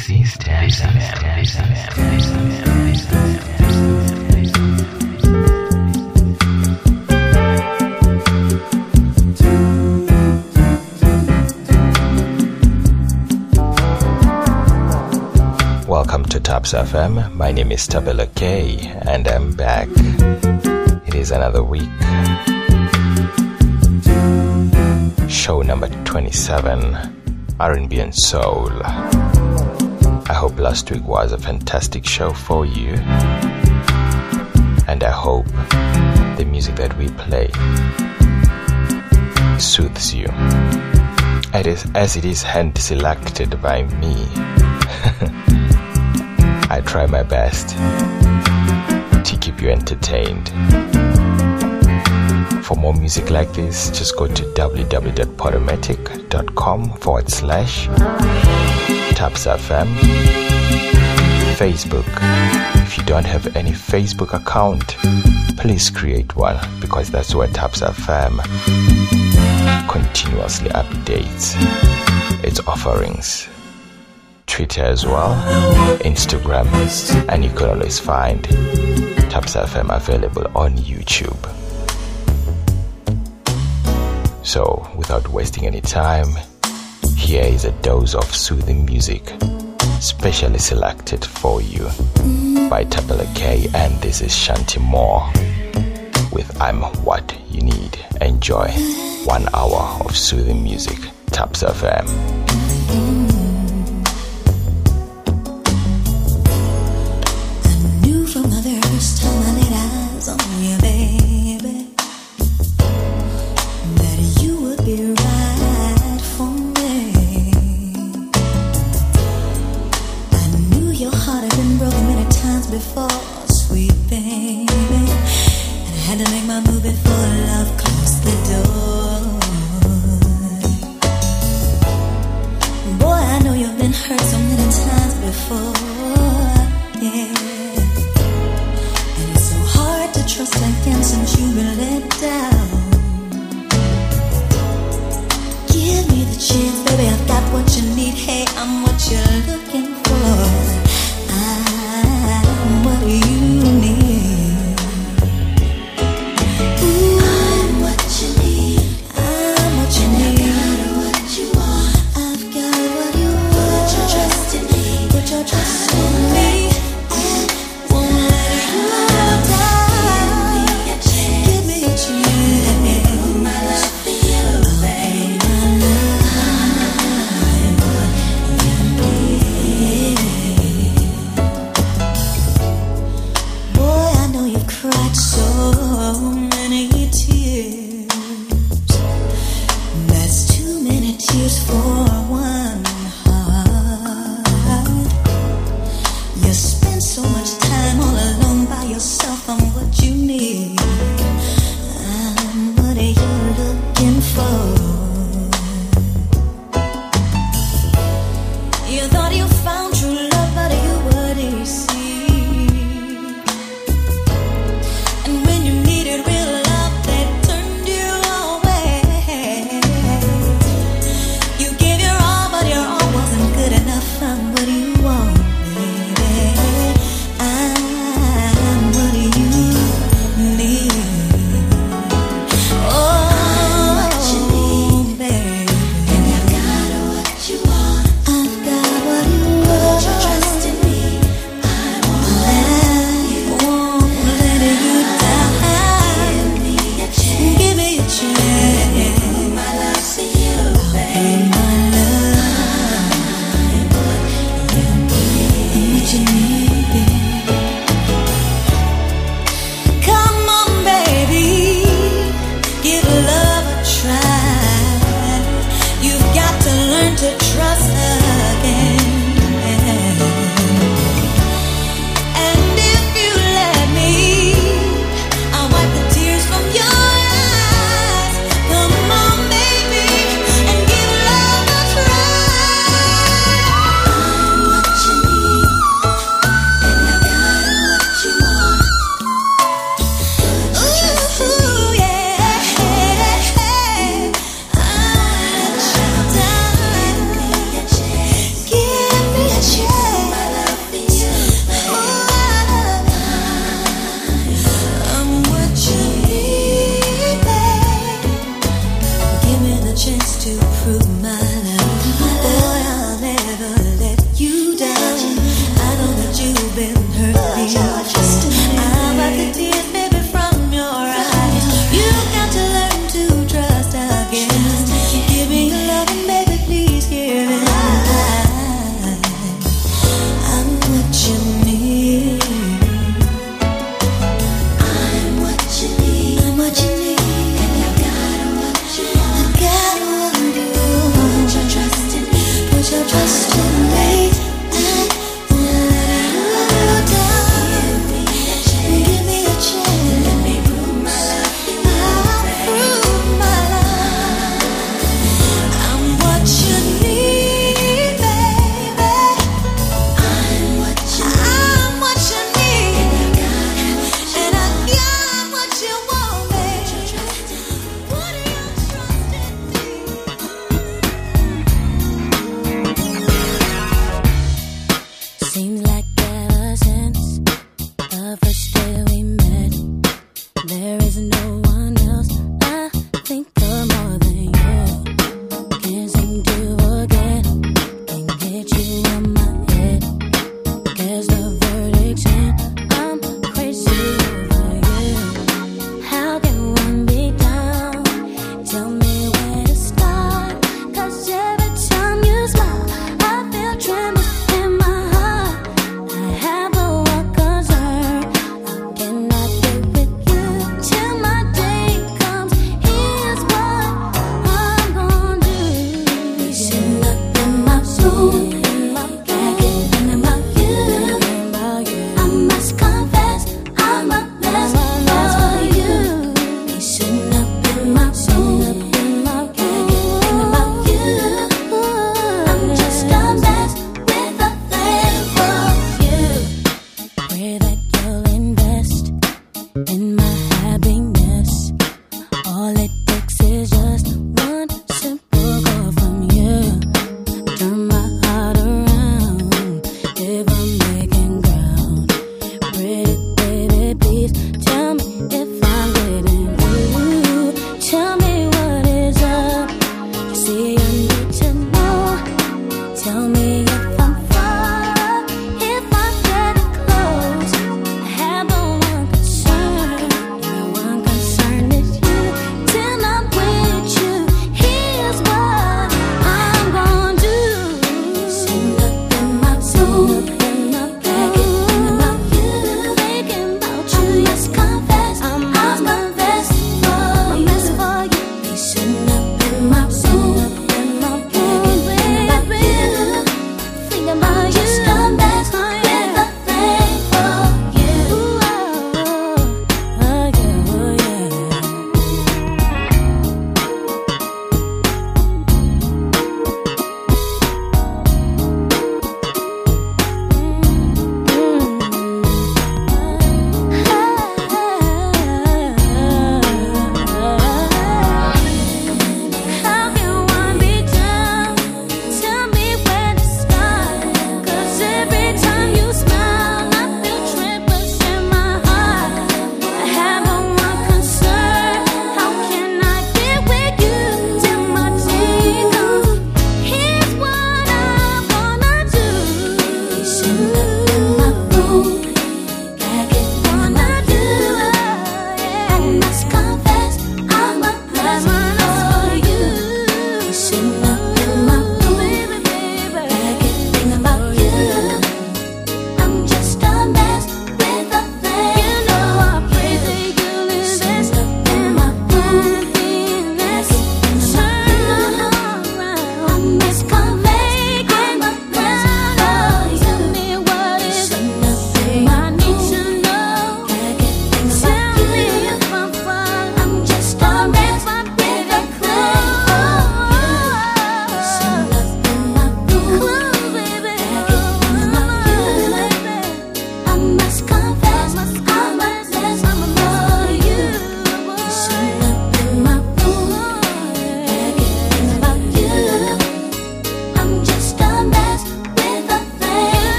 This Welcome to Thaps FM. My name is Thapelo Kay, and I'm back. It is another week. Show number 27 R&B and Soul. I hope last week was a fantastic show for you. And I hope the music that we play soothes you. It is, as it is hand selected by me. I try my best to keep you entertained. For more music like this, just go to www.podomatic.com forward slash Thaps FM. Facebook. If you don't have any Facebook account, please create one because that's where Thaps FM continuously updates its offerings. Twitter as well, Instagram, and you can always find Thaps FM available on YouTube. So, without wasting any time, here is a dose of soothing music, specially selected for you by Thapelo Kay, and this is Chanté Moore with I'm What You Need. Enjoy one hour of soothing music, Thaps FM.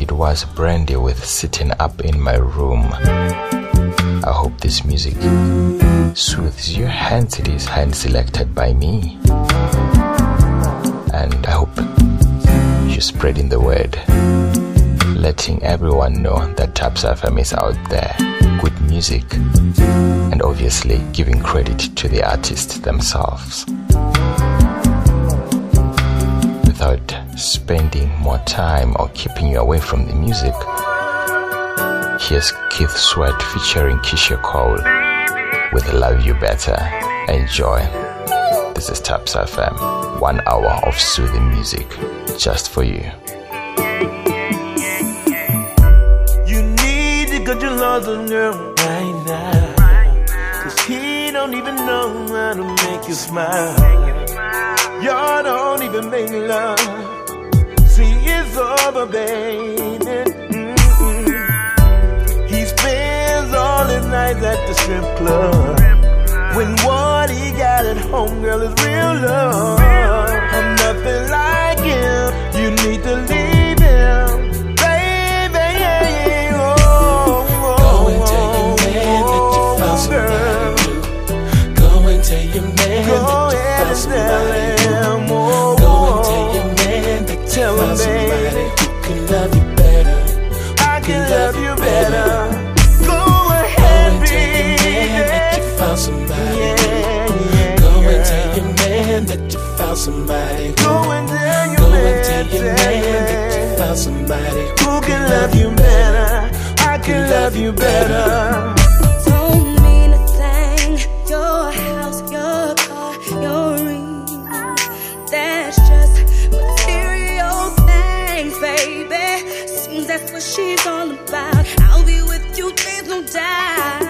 Was Brandy with sitting up in my room. I hope this music soothes your hands. It is hand selected by me. And I hope you're spreading the word, letting everyone know that Thaps FM is out there. Good music, and obviously giving credit to the artists themselves. Without spending more time or keeping you away from the music. Here's Keith Sweat featuring Keyshia Cole with Love You Better. Enjoy. This is Thaps FM, one hour of soothing music just for you. You need to get your love on girl right now. Cause he don't even know how to make you smile. Y'all don't even make love is over, baby. Mm-mm. He spends all his nights at the strip club. When what he got at home, girl, is real love. I'm nothing like him. You need to leave. somebody. Go and tell your Go and tell your man. That you found somebody Who can love you better? I can love you better. She's all about. I'll be with you, please don't die.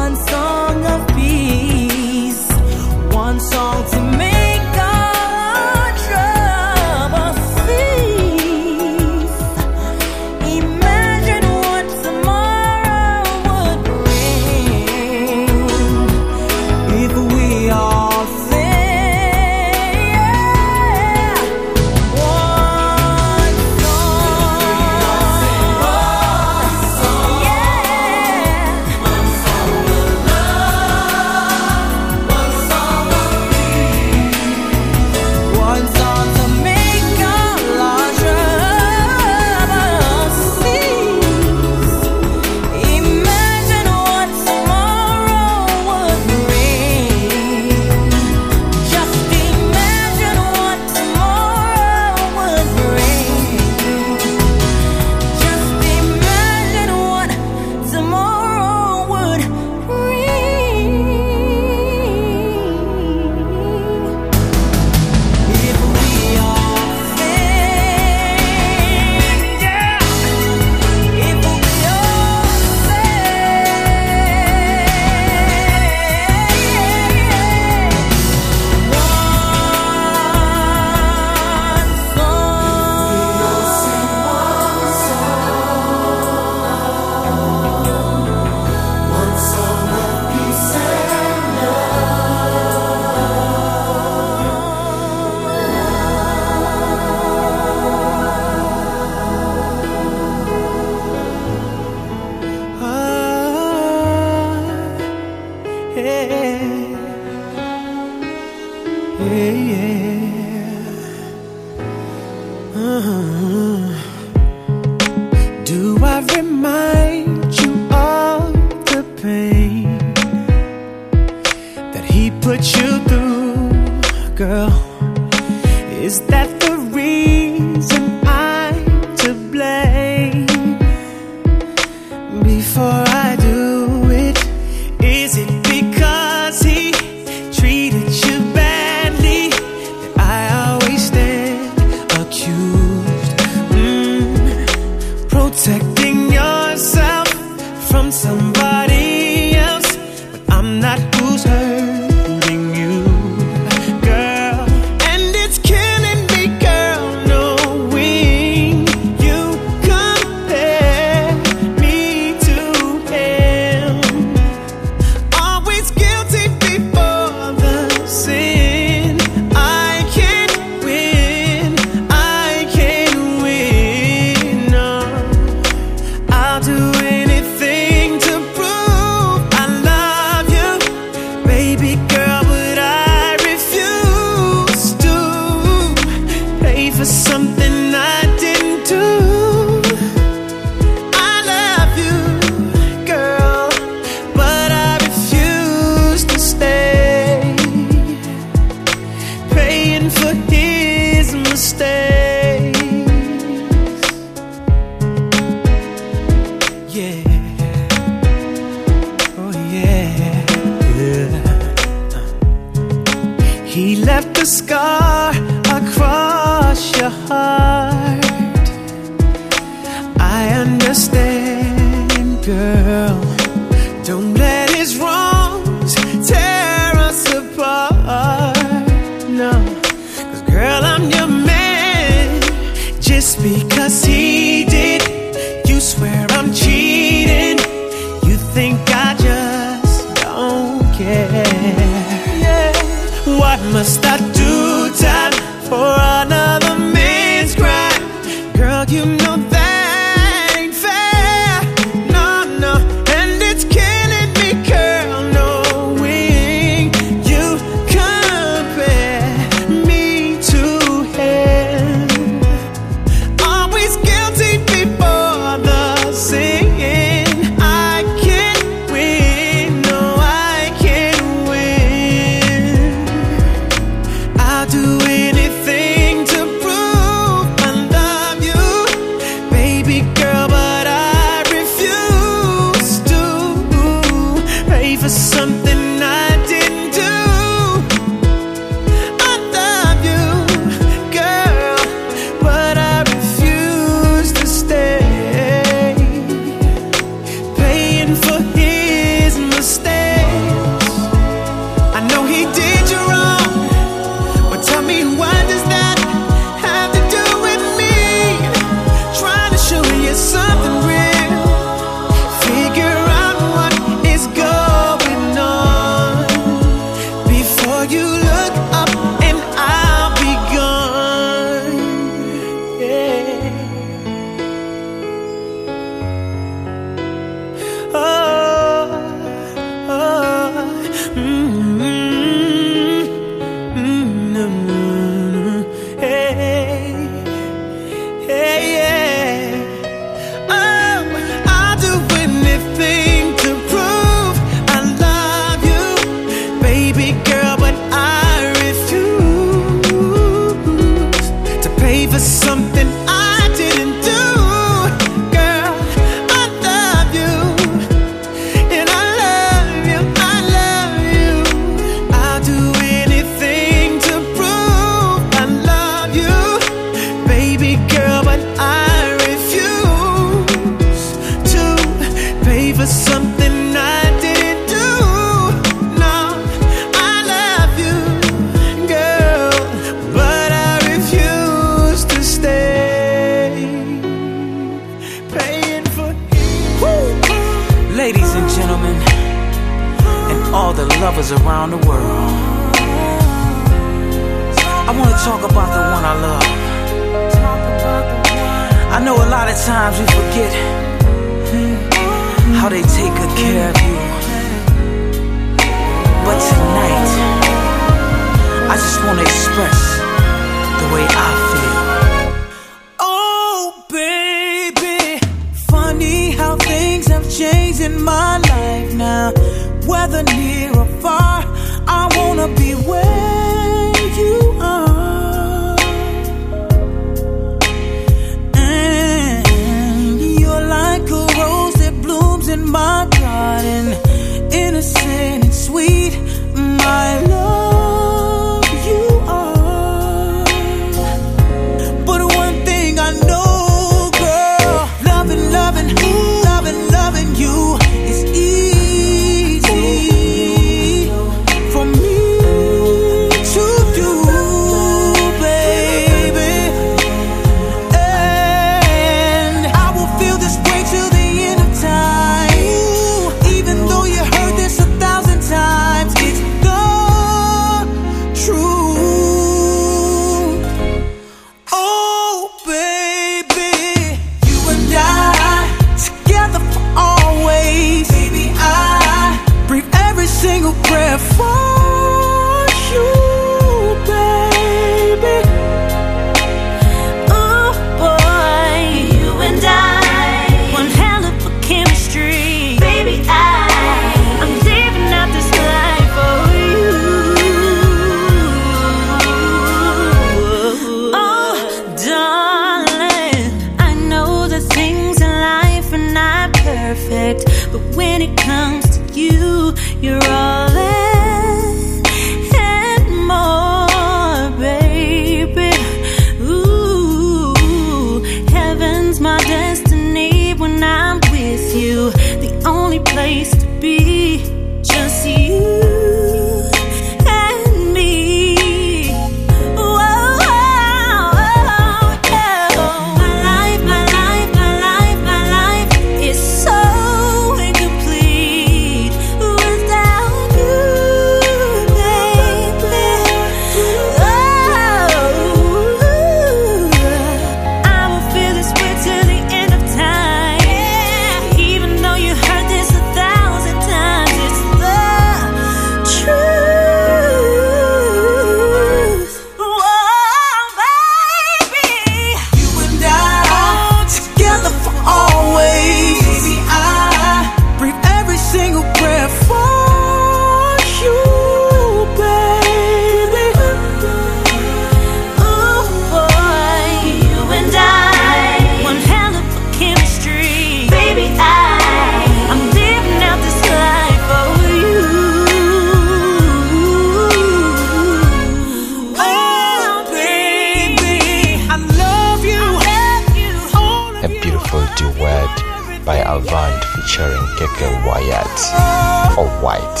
Avant featuring Keke Wyatt or White.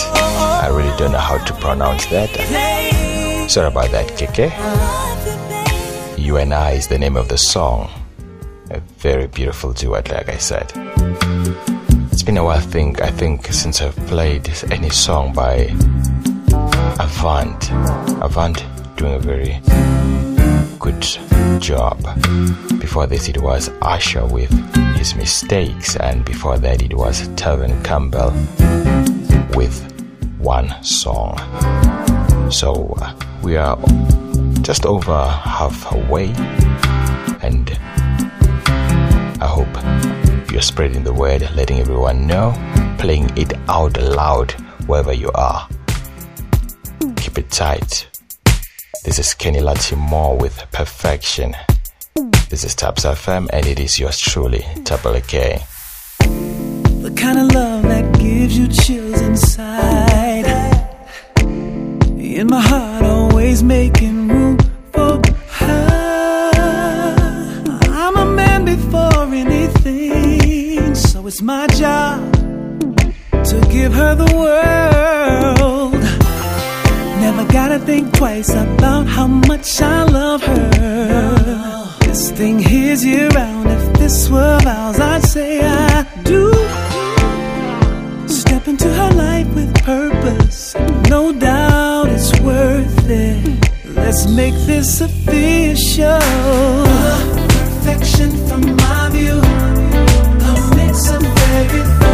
I really don't know how to pronounce that. Sorry about that, Keke. You and I is the name of the song. A very beautiful duet, like I said. It's been a while, think I think, since I've played any song by Avant. Avant doing a very good job. Before this, it was Usher with his mistakes, and before that, it was Tevin Campbell with one song. So uh, we are just over halfway, and I hope you're spreading the word, letting everyone know, playing it out loud wherever you are. Keep it tight. This is Kenny Lattimore with Perfection. This is Thaps FM, and it is yours truly, Thapelo Kay. The kind of love that gives you chills inside. In my heart, always making room for her. I'm a man before anything, so it's my job to give her the world. Never gotta think twice about how much I love her. This thing here's year round. If this were ours, I'd say I do. Step into her life with purpose. No doubt it's worth it. Let's make this official. Perfection from my view. A mix of everything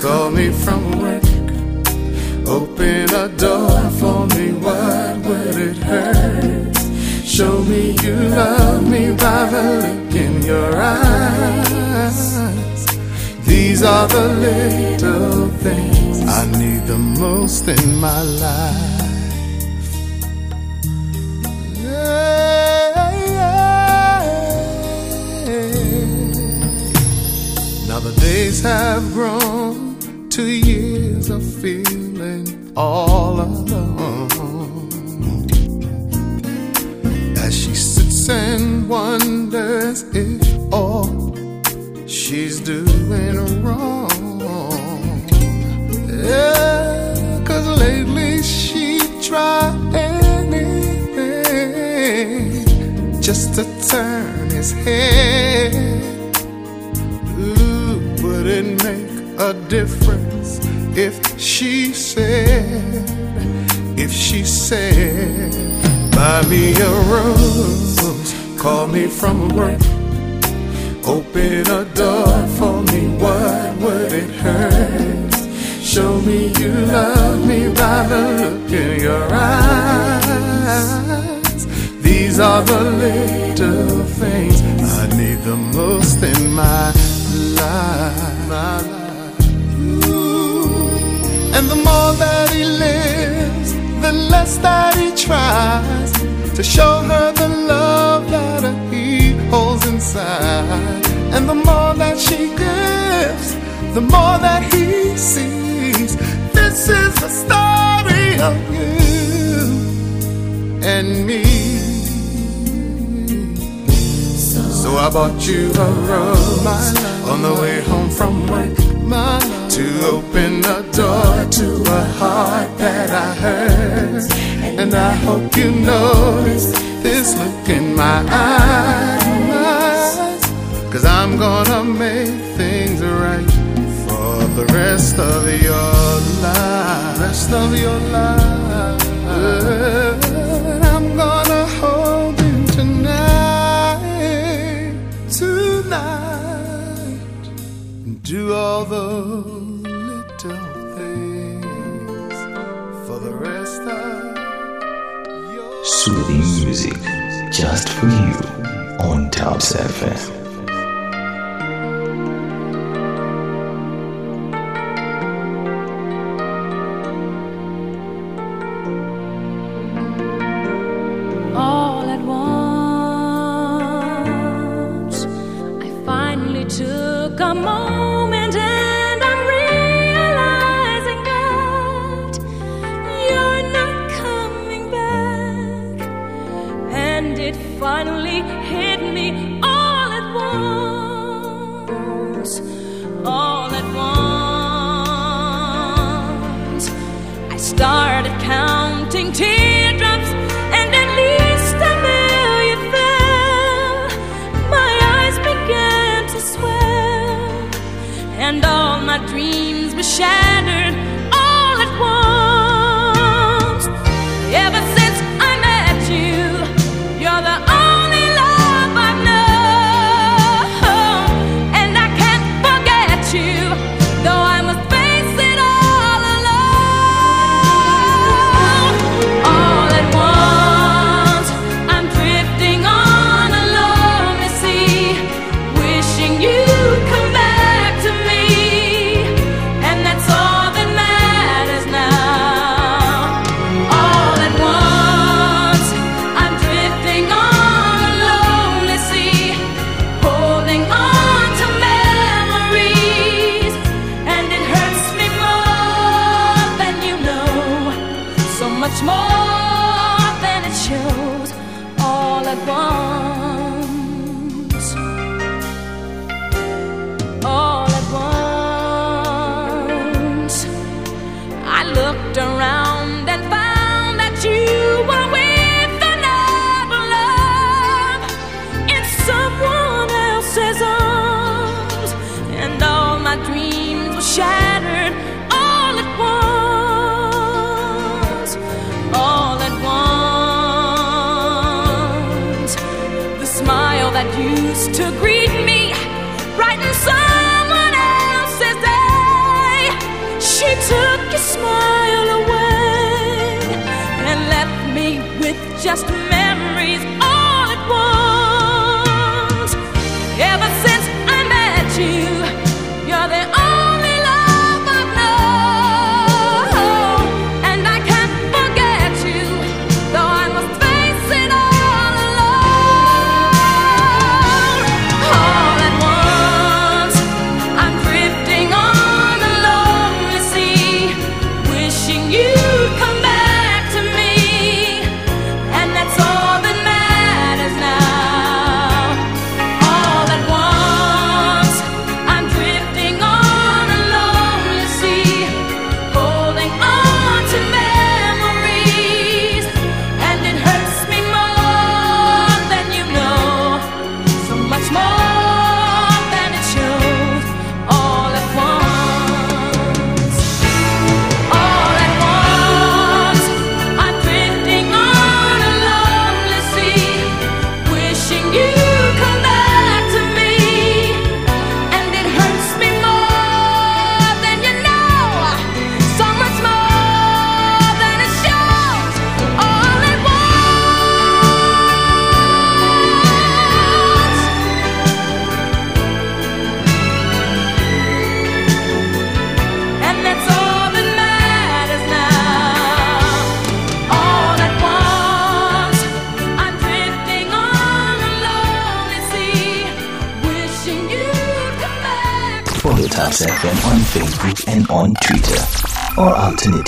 Call me from work. Open a door for me. What would it hurt? Show me you love me by the look in your eyes. These are the little things I need the most in my life. Now the days have grown to years of feeling all alone. As she sits and wonders if all she's doing wrong. Yeah, cause lately she tried anything just to turn his head. Ooh, but it makes a difference if she said, if she said, buy me a rose, call me from work, open a door for me, what would it hurt? Show me you love me by the look in your eyes. These are the little things I need the most in my life. And the more that he lives, the less that he tries to show her the love that he holds inside. And the more that she gives, the more that he sees. This is the story of you and me. So I bought you a rose on the way home from work to open a door to a heart that I hurt. And I hope you notice this look in my eyes. Cause I'm gonna make things right for the rest of your life. Rest of your life. Do all the little things for the rest of your soothing music just for you on Thaps FM.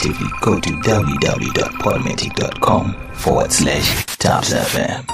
Alternatively, go to www.podomatic.com forward slash Thaps FM.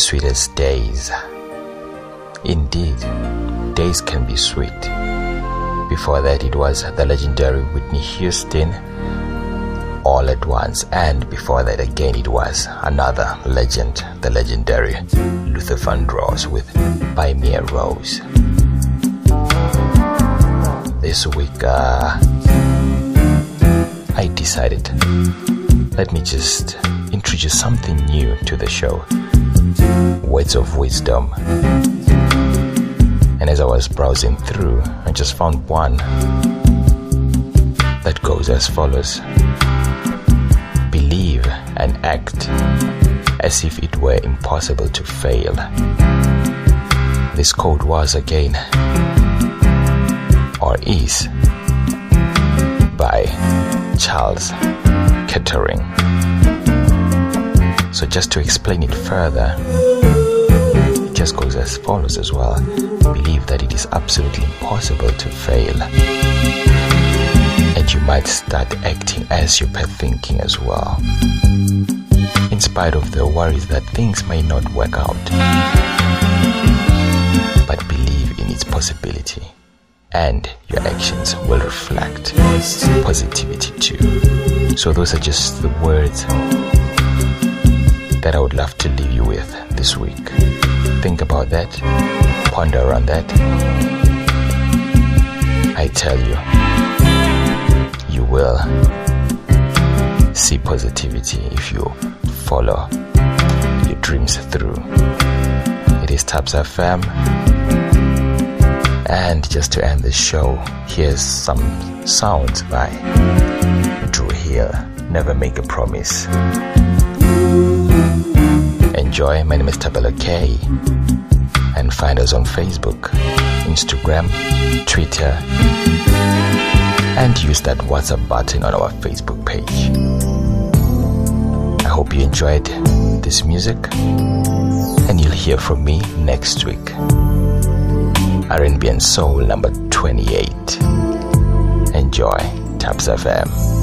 Sweetest days. Indeed, days can be sweet. Before that, it was the legendary Whitney Houston, All at Once, and before that, again, it was another legend, the legendary Luther Vandross with Buy Me a Rose. This week, uh, I decided let me just introduce something new to the show words of wisdom. And as I was browsing through, I just found one that goes as follows Believe and act as if it were impossible to fail. This quote was again, or is, by Charles Kettering. So, just to explain it further, it just goes as follows as well believe that it is absolutely impossible to fail. And you might start acting as you're thinking as well. In spite of the worries that things may not work out, but believe in its possibility, and your actions will reflect positivity too. So, those are just the words that I would love to leave you with this week. Think about that, ponder on that. I tell you, you will see positivity if you follow your dreams through. It is Thaps FM. And just to end the show, here's some sounds by Dru Hill. Never make a promise. Enjoy. My name is Thapelo Kay. And find us on Facebook, Instagram, Twitter, and use that WhatsApp button on our Facebook page. I hope you enjoyed this music and you'll hear from me next week. R&B and Soul number 28. Enjoy Thaps FM.